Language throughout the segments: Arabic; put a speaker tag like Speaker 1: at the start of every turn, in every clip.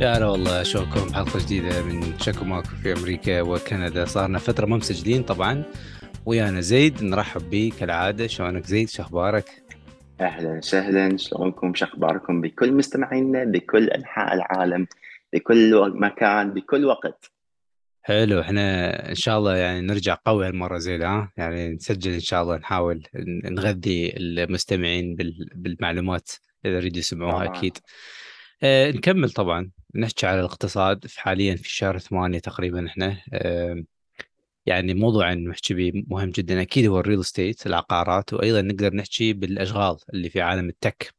Speaker 1: يا هلا والله أشوفكم بحلقة جديدة من شكو ماكو في أمريكا وكندا. صارنا فترة ما مسجلين طبعا. ويانا زيد نرحب بيه كالعادة. شلونك زيد؟ شو أخبارك؟
Speaker 2: أهلا وسهلا. شلونكم؟ شو أخباركم؟ بكل مستمعينا بكل أنحاء العالم بكل مكان بكل وقت.
Speaker 1: حلو. إحنا إن شاء الله يعني نرجع قوي هالمرة زيد ها؟ يعني نسجل إن شاء الله نحاول نغذي المستمعين بالمعلومات إذا يريدوا يسمعوها
Speaker 2: طبعا.
Speaker 1: أكيد. أه نكمل طبعا. نحكي على الاقتصاد. حاليا في شهر ثمانية تقريبا إحنا يعني موضوع نحكي به مهم جدا. أكيد هو ال real estate العقارات وأيضا نقدر نحكي بالأشغال اللي في عالم ال tech.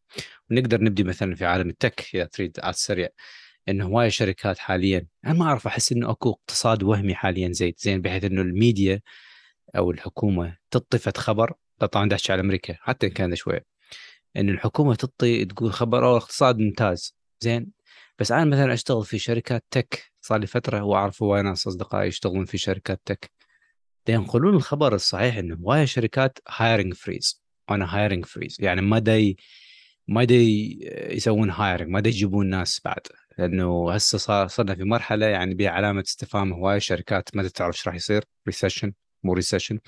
Speaker 1: ونقدر نبدي مثلا في عالم ال tech اذا تريد على السريع انه هواي شركات حاليا أنا ما أعرف أحس إنه أكو اقتصاد وهمي حاليا زين زين بحيث إنه الميديا أو الحكومة تطفت خبر. طبعا أحكي على أمريكا حتى إن كان شوية. انه الحكومة تعطي تقول خبر أو الاقتصاد ممتاز زين. بس أنا مثلا أشتغل في شركات tech صار لي فترة واعرف هواي ناس أصدقائي يشتغلون في شركات tech. ينقلون الخبر الصحيح إنه هواي شركات hiring freeze أنا hiring freeze يعني ما داي ما داي يسوون hiring ما داي يجيبون ناس بعد. لأنه هسه صار صرنا في مرحلة يعني بها علامه استفهام هواي شركات ما تعرف إيش راح يصير recession مو recession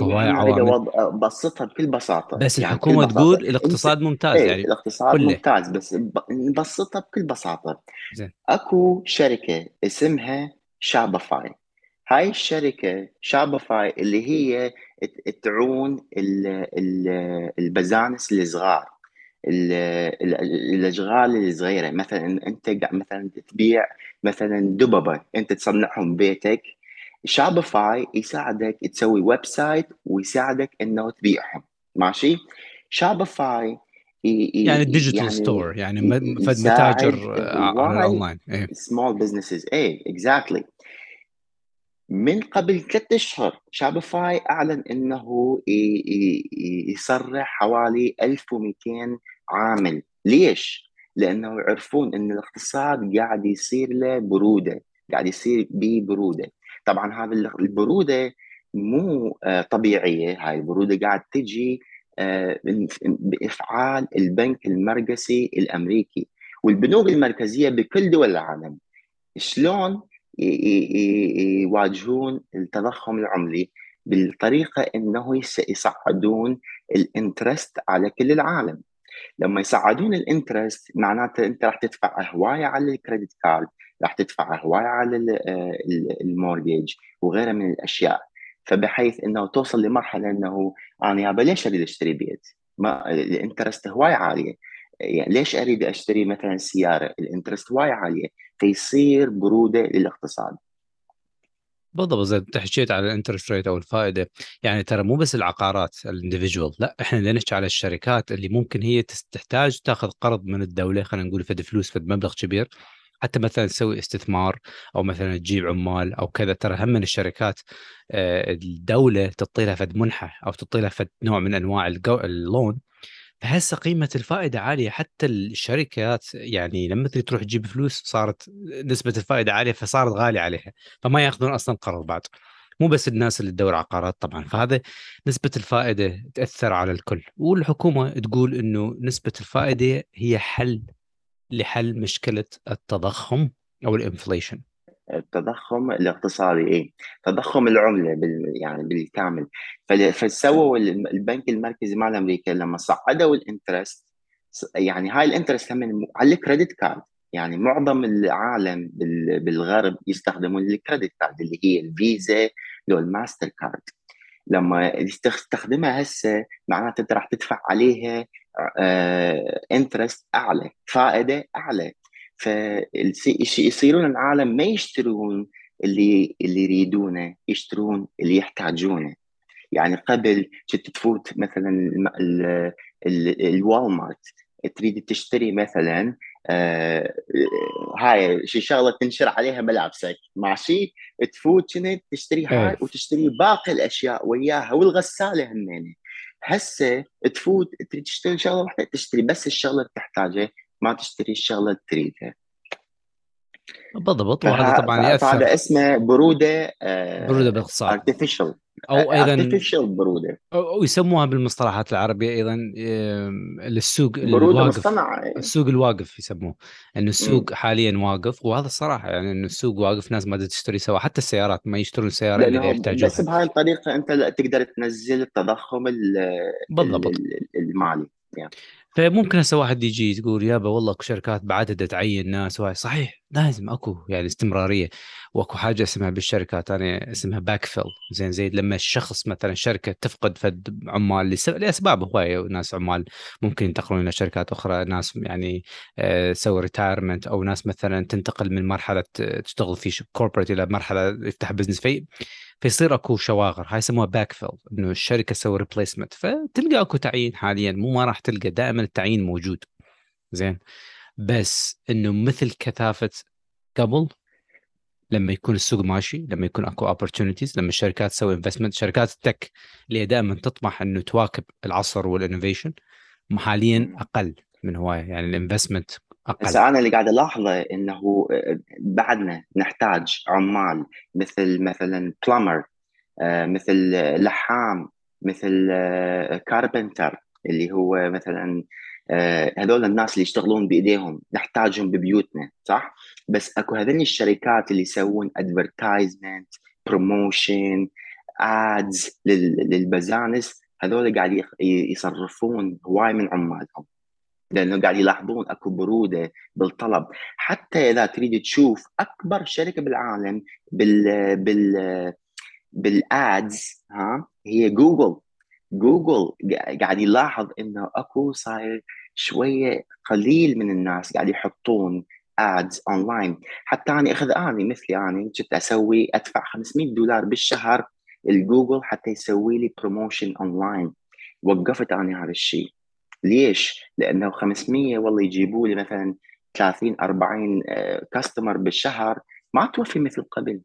Speaker 2: أنا اريد
Speaker 1: عوامل.
Speaker 2: أوض- ابسطها بكل بساطة.
Speaker 1: بس
Speaker 2: يعني الحكومة
Speaker 1: تقول الاقتصاد ممتاز
Speaker 2: إيه
Speaker 1: يعني.
Speaker 2: الاقتصاد
Speaker 1: كله
Speaker 2: ممتاز بس نبسطها بكل بساطة.
Speaker 1: زين.
Speaker 2: أكو شركة اسمها Shopify هاي الشركة Shopify اللي هي تعون ال- ال- ال business الصغار. ال- ال- الأشغال الصغيرة. مثلا أنت قاعد مثلا تبيع مثلا دببه أنت تصنعهم ببيتك Shopify يساعدك تسوي website ويساعدك إنه تبيعهم. ماشي؟ Shopify
Speaker 1: يعني ال digital
Speaker 2: يعني
Speaker 1: store يعني فد متاجر على
Speaker 2: هواي
Speaker 1: الاونلاين إيه.
Speaker 2: small businesses إيه exactly من قبل ثلاثة أشهر Shopify أعلن إنه يسرح حوالي 1200 عامل. ليش؟ لأنه يعرفون إن الاقتصاد قاعد يصير له برودة قاعد يصير ببروده طبعا هذه البرودة مو آه، طبيعية. هاي البرودة قاعد تجي آه، بإفعال البنك المركزي الأمريكي. والبنوك المركزية بكل دول العالم شلون يواجهون التضخم العملي؟ بالطريقة إنه يصعدون ال interest على كل العالم. لما يصعدون ال interest معناته أنت راح تدفع هواية على ال credit card راح تدفع هواية على ال- ال mortgage وغيرها من الأشياء فبحيث إنه توصل لمرحلة إنه أنا يابا ليش أريد أشتري بيت؟ ما ال interest هواية عالية يعني ليش أريد أشتري مثلا سيارة؟ ال interest هواية عالية فيصير برودة للاقتصاد
Speaker 1: بالضبط زي انت حكيت على الإنترست ريت أو الفائدة يعني ترى مو بس العقارات الاندفجوال لا إحنا بدنا نحكي على الشركات اللي ممكن هي تحتاج تاخذ قرض من الدولة خلينا نقول فد فلوس فد مبلغ كبير حتى مثلا تسوي استثمار أو مثلا تجيب عمال أو كذا. ترى هم من الشركات آه، الدولة تعطي لها فد منحة أو تعطي لها فد نوع من أنواع اللون فهسه قيمة الفائدة عالية حتى الشركات يعني لما تريد تروح تجيب فلوس صارت نسبة الفائدة عالية فصارت غالية عليها فما يأخذون أصلا قرض بعد. مو بس الناس اللي تدور عقارات طبعا فهذا نسبة الفائدة تأثر على الكل. والحكومة تقول إنه نسبة الفائدة هي حل لحل مشكلة التضخم أو ال inflation.
Speaker 2: التضخم الاقتصادي إيه؟ تضخم العملة بال يعني بالكامل. فسووا ال- البنك المركزي مال أمريكا لما صعدوا ال interest يعني هاي ال interest هم على ال credit card. يعني معظم العالم بال- بالغرب يستخدمون ال credit card اللي هي الفيزا لو الماستر كارد. لما تستخدمها هسه معناته أنت راح تدفع عليها interest أعلى فائدة أعلى. فيصيرون العالم ما يشترون اللي اللي يريدونه يشترون اللي يحتاجونه. يعني قبل كنت تفوت مثلا الم- ال- ال- ال Walmart تريد تشتري مثلا آه، هاي شي شغلة تنشر عليها ملابسك ماشي؟ تفوت كنت تشتري هاي
Speaker 1: إيه.
Speaker 2: وتشتري باقي الأشياء وياها والغسالة همينه هسه تفوت تريد تشتري شغلة واحدة تشتري بس الشغلة اللي تحتاجها ما تشتري الشغلة اللي تريدها.
Speaker 1: بالضبط وهذا. طبعا يأثر
Speaker 2: فهذا اسمه برودة
Speaker 1: برودة بالاقتصاد.
Speaker 2: artificial
Speaker 1: أو أيضا
Speaker 2: artificial برودة.
Speaker 1: أو يسموها بالمصطلحات العربية أيضا السوق
Speaker 2: برودة
Speaker 1: الواقف.
Speaker 2: مصطنعة.
Speaker 1: السوق الواقف يسموه. إنه السوق م. حاليا واقف وهذا الصراحة يعني إنه السوق واقف ناس ما تشتري سوا حتى السيارات ما يشترون سيارة إلا اذا يحتاجوها
Speaker 2: بس بهاي الطريقة أنت تقدر تنزل التضخم بالضبط. المالي. يعني.
Speaker 1: فممكن هسه واحد يجي تقول يابا والله أكو شركات بعدها تعين ناس. وهاي صحيح لازم أكو يعني استمرارية. وأكو حاجة اسمها بالشركات أنا اسمها backfill زين زي لما الشخص مثلا شركة تفقد فد عمال لأسباب هواية ناس عمال ممكن ينتقلون إلى شركات أخرى. ناس يعني آه، تسوي retirement أو ناس مثلا تنتقل من مرحلة تشتغل في corporate إلى مرحلة يفتح business في فيصير اكو شواغر هاي يسموها backfill إنه الشركة تسوي replacement فتلقى اكو تعيين حاليا مو ما راح تلقى دائما التعيين موجود. زين. بس إنه مثل كثافة قبل لما يكون السوق ماشي لما يكون اكو opportunities لما الشركات تسوي investment شركات ال tech اللي دائما تطمح إنه تواكب العصر وال innovation حاليا أقل من هواية. يعني ال
Speaker 2: investment أقل. أنا اللي قاعد ألاحظه إنه آه، بعدنا نحتاج عمال مثل مثلا plumber آه، مثل لحام مثل carpenter آه، اللي هو مثلا هذول الناس اللي يشتغلون بإيديهم نحتاجهم ببيوتنا صح؟ بس أكو هذين الشركات اللي يسوون advertisement promotion ads لل business هذول قاعد يسرحون هواي من عمالهم. لأنه قاعد يلاحظون أكو برودة بالطلب. حتى إذا تريد تشوف أكبر شركة بالعالم بال بال بال ads ها هي جوجل. جوجل قاعد يلاحظ إنه أكو صاير شوية قليل من الناس قاعد يحطون ads online. حتى أنا أخذ آني مثلي أني كنت أسوي أدفع 500 دولار بالشهر الجوجل حتى يسوي لي promotion online. وقفت أنا هذا الشيء. ليش؟ لأنه 500 والله يجيبوا لي مثلا 30 40 customer بالشهر ما توفي مثل قبل.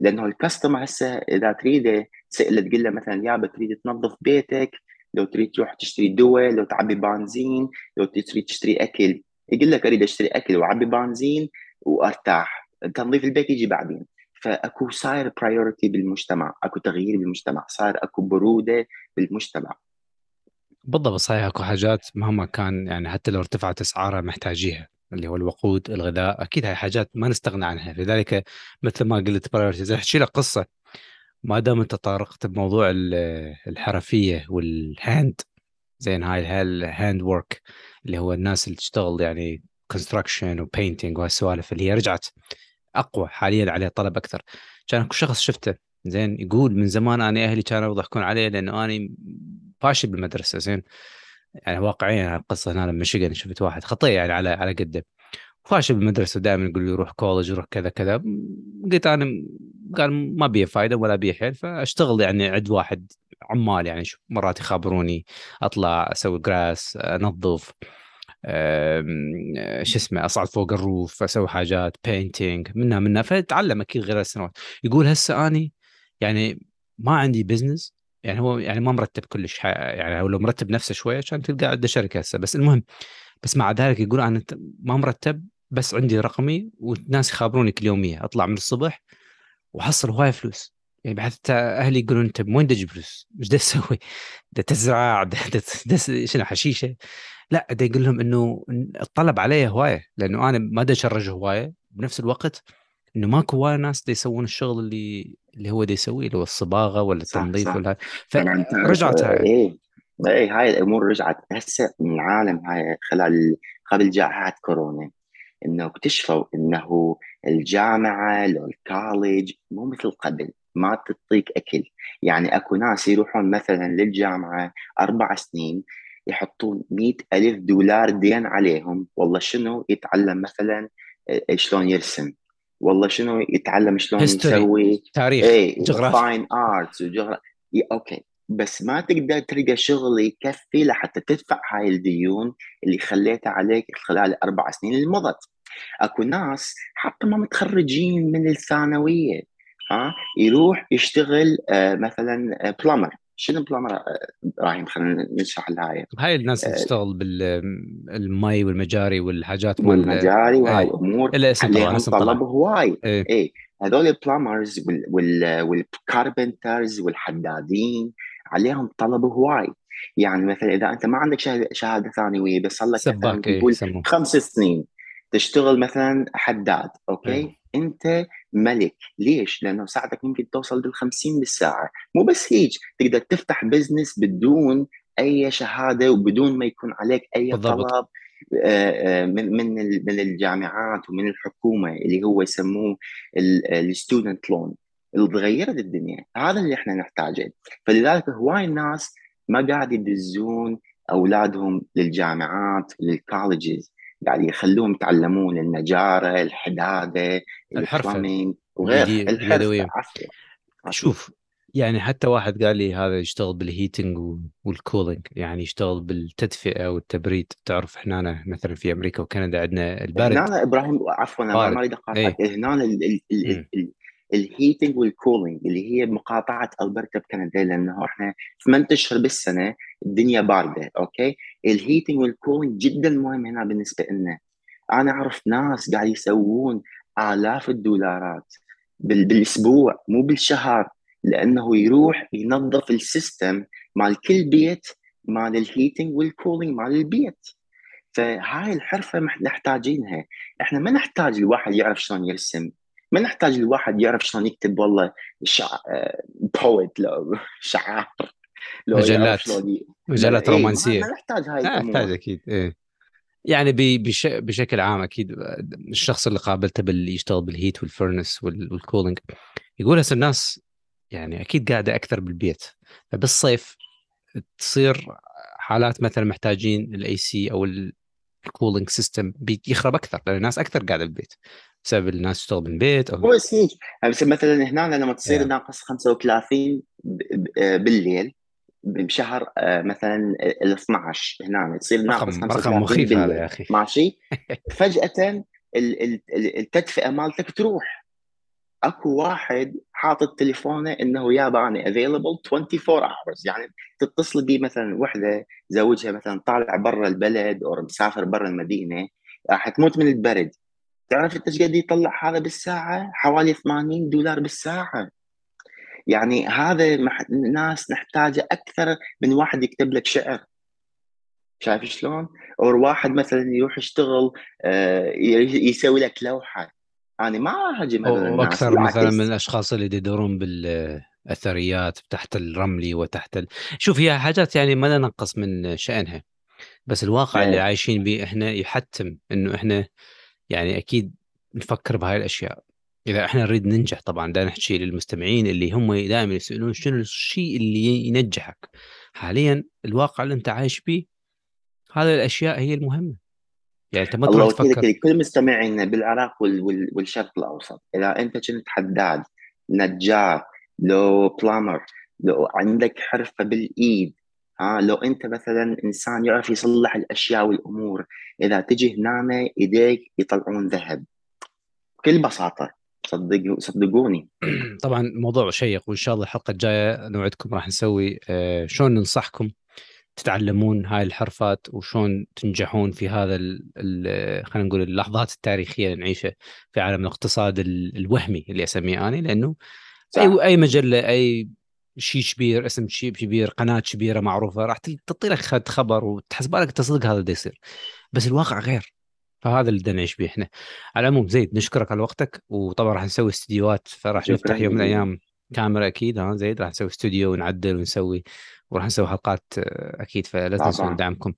Speaker 2: لأنه ال customer هسه إذا تريده تساله تقول له مثلا يابا تريد تنظف بيتك؟ لو تريد تروح تشتري دواء لو تعبي بنزين لو تريد تشتري أكل. يقول لك أريد أشتري أكل وأعبي بنزين وأرتاح. تنظيف البيت يجي بعدين. فأكو صاير priority بالمجتمع أكو تغيير بالمجتمع صار أكو برودة بالمجتمع.
Speaker 1: بالضبط صحيح أكو حاجات مهما كان يعني حتى لو ارتفعت أسعارها محتاجيها اللي هو الوقود الغذاء أكيد هاي حاجات ما نستغنى عنها. لذلك مثل ما قلت priorities احكي لك قصة ما دام أنت تطرقت بموضوع الحرفية وال hand زين هاي ال hand work اللي هو الناس اللي تشتغل يعني construction و painting وهالسوالف اللي هي رجعت أقوى حاليا عليها طلب أكثر. كان أكو شخص شفته زين يقول من زمان أنا أهلي كانوا يضحكون علي لأنه أنا فاشل بالمدرسة زين؟ يعني واقعيا القصة هنا لما شقن شفت واحد خطيه يعني على على قده. فاشل بالمدرسة دائما يقول لي روح college روح كذا كذا. قلت أنا قال ما بيه فايدة ولا بيه حيل فأشتغل يعني عند واحد عمال يعني مرات يخابروني أطلع أسوي grass أنظف شو اسمه أصعد فوق ال roof أسوي حاجات painting منها منها. فتعلم أكيد عبر السنوات يقول هسه أني يعني ما عندي business يعني هو يعني ما مرتب كلش يعني لو مرتب نفسه شوية كان تلقى عنده شركة هسه بس المهم بس مع ذلك يقول أنا ما مرتب بس عندي رقمي والناس يخابروني كل يوميه أطلع من الصبح وأحصل هواي فلوس يعني بعد أهلي يقولون أنت من وين تجيب فلوس؟ إيش تسوي؟ تزرع شنو حشيشة؟ لا دا يقول لهم إنه الطلب علي هواية لأنه أنا ما دا أشرج هواية بنفس الوقت إنه ماكو هوايه ناس يسوون الشغل اللي اللي هو دا يسويه اللي هو الصباغة ولا التنظيف ولا فرجعت
Speaker 2: هاي. إيه إيه هاي الأمور رجعت هسه من العالم هاي خلال قبل جائحة كورونا إنه اكتشفوا إنه الجامعة لو ال college مو مثل قبل ما تعطيك أكل. يعني أكو ناس يروحون مثلا للجامعة أربع سنين يحطون مئة ألف دولار دين عليهم والله شنو؟ يتعلم مثلا آه، شلون يرسم. والله شنو يتعلم شلون يسوي؟
Speaker 1: تاريخ إيه
Speaker 2: جغرافيا. fine arts وجغرافيا okay. بس ما تقدر تلقى شغل يكفي لحتى تدفع هاي الديون اللي خليتها عليك خلال الاربع سنين اللي مضت. أكو ناس حتى ما متخرجين من الثانوية ها؟ يروح يشتغل آه مثلا plumber آه، شنو آه، إبراهيم خلينا نشرح الهاي
Speaker 1: هاي. الناس اللي تشتغل بالمي والمجاري والحاجات
Speaker 2: مال والمجاري وهاي الأمور.
Speaker 1: إلا إسم طبعا
Speaker 2: إسم طلب هواي. إيه. إيه. هذول ال plumbers وال carpenters والحدادين عليهم طلب هواي. يعني مثلا إذا أنت ما عندك شهاده ثانوية بس صار لك
Speaker 1: سباك إيه
Speaker 2: خمس سنين تشتغل مثلا حداد okay. أنت ملك. ليش؟ لأنه ساعتك ممكن توصل بال 50 بالساعة. مو بس هيك تقدر تفتح business بدون أي شهادة وبدون ما يكون عليك أي بالضبط. طلب آه، آه، من من من الجامعات ومن الحكومة اللي هو يسموه ال student loan اللي تغيرت الدنيا. هذا اللي إحنا نحتاجه. فلذلك هواي الناس ما قاعد يدزون أولادهم للجامعات لل colleges قاعد يخلوهم يتعلمون النجارة الحداده
Speaker 1: الحرفة وغير الحرفة شوف يعني حتى واحد قال لي هذا يشتغل بال heating وال cooling يعني يشتغل بالتدفئة والتبريد. تعرف إحنا مثلا في أمريكا وكندا عندنا البارد.
Speaker 2: هنا إبراهيم عفوا أنا ما أريد أقاطعك إيه. هنا ال heating وال cooling اللي هي مقاطعة البرتا بكندا لأنه إحنا ثمان أشهر بالسنة الدنيا باردة okay؟ ال heating وال cooling جدا مهم هنا بالنسبة لنا. أنا أعرف ناس قاعد يسوون آلاف الدولارات بالأسبوع مو بالشهر لأنه يروح ينظف ال system مال كل بيت مال ال heating وال cooling مال البيت. فهاي الحرفة نحتاجينها. إحنا ما نحتاج الواحد يعرف شلون يرسم. ما نحتاج الواحد يعرف شلون يكتب والله شع... poet لو شعار.
Speaker 1: لو مجلات. مجلات إيه رومانسية.
Speaker 2: ما نحتاج هاي
Speaker 1: الأمور. نحتاج أكيد إيه. يعني بش... بشكل عام أكيد الشخص اللي قابلته باللي يشتغل بال heat وال furnace وال cooling يقول هسه الناس يعني أكيد قاعدة أكثر بالبيت. فبالصيف تصير حالات مثلا محتاجين ال AC أو ال cooling system يخرب أكثر لأن الناس أكثر قاعدة بالبيت. بسبب الناس تشتغل من البيت
Speaker 2: أو هو يعني مثلا هنا لما تصير yeah. ناقص 35 بالليل بشهر آه، مثلا ال 12 هنا تصير ناقص 35
Speaker 1: رقم مخيف هذا يا أخي.
Speaker 2: ماشي؟ فجأة التدفئة مالتك تروح. أكو واحد حاطط تليفونه إنه يابا أني available 24 hours يعني تتصل بي مثلا وحدة زوجها مثلا طالع برا البلد أو مسافر برا المدينة راح تموت من البرد. تعرف انت إيش قد يطلع هذا بالساعة؟ حوالي 80 دولار بالساعة يعني هذا ناس نحتاجه أكثر من واحد يكتب لك شعر شايف شلون؟ أو واحد مثلا يروح يشتغل آه، يسوي لك لوحة أنا ما أهاجم
Speaker 1: هذول الناس وأكثر مثلا من الأشخاص اللي يدورون بالأثريات تحت الرملي وتحت ال... شوف هي حاجات يعني ما ننقص من شأنها بس الواقع اللي إيه. عايشين به إحنا يحتم إنه إحنا يعني أكيد نفكر بهاي الأشياء. إذا إحنا نريد ننجح طبعا دا نحكي للمستمعين اللي هم دائما يسألون شنو الشيء اللي ينجحك. حاليا الواقع اللي أنت عايش به هذه الأشياء هي المهمة. يعني أنت ما
Speaker 2: تروح تفكر. كل مستمعينا بالعراق وال... وال... والشرق الأوسط إذا أنت كنت حداد نجار لو بلامر لو عندك حرفة بالإيد ها لو أنت مثلا إنسان يعرف يصلح الأشياء والأمور إذا تجي هنا إيديك يطلعون ذهب بكل بساطة صدقوا صدقوني
Speaker 1: طبعا موضوع شيق وإن شاء الله الحلقة الجاية نوعدكم راح نسوي آه، شلون ننصحكم تتعلمون هاي الحرفات وشون تنجحون في هذا خلينا نقول اللحظات التاريخية اللي نعيشها في عالم الاقتصاد الوهمي اللي أسميه أنا لأنه صح. اي أي مجلة أي شيء كبير اسم شيء كبير قناة كبيرة معروفة راح تعطي لك خبر وتحسب بالك تصدق هذا اللي يصير. بس الواقع غير. فهذا اللي نعيش به إحنا. على العموم زيد نشكرك على وقتك وطبعا راح نسوي استديوهات فراح نفتح يوم من الأيام كاميرا أكيد ها زيد؟ راح نسوي استوديو ونعدل ونسوي وراح نسوي حلقات آه، أكيد فلا تنسون دعمكم.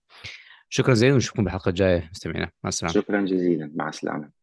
Speaker 1: شكرا زين ونشوفكم بالحلقة الجاية. مستمعينا مع السلامة.
Speaker 2: شكرا جزيلا. مع السلامة.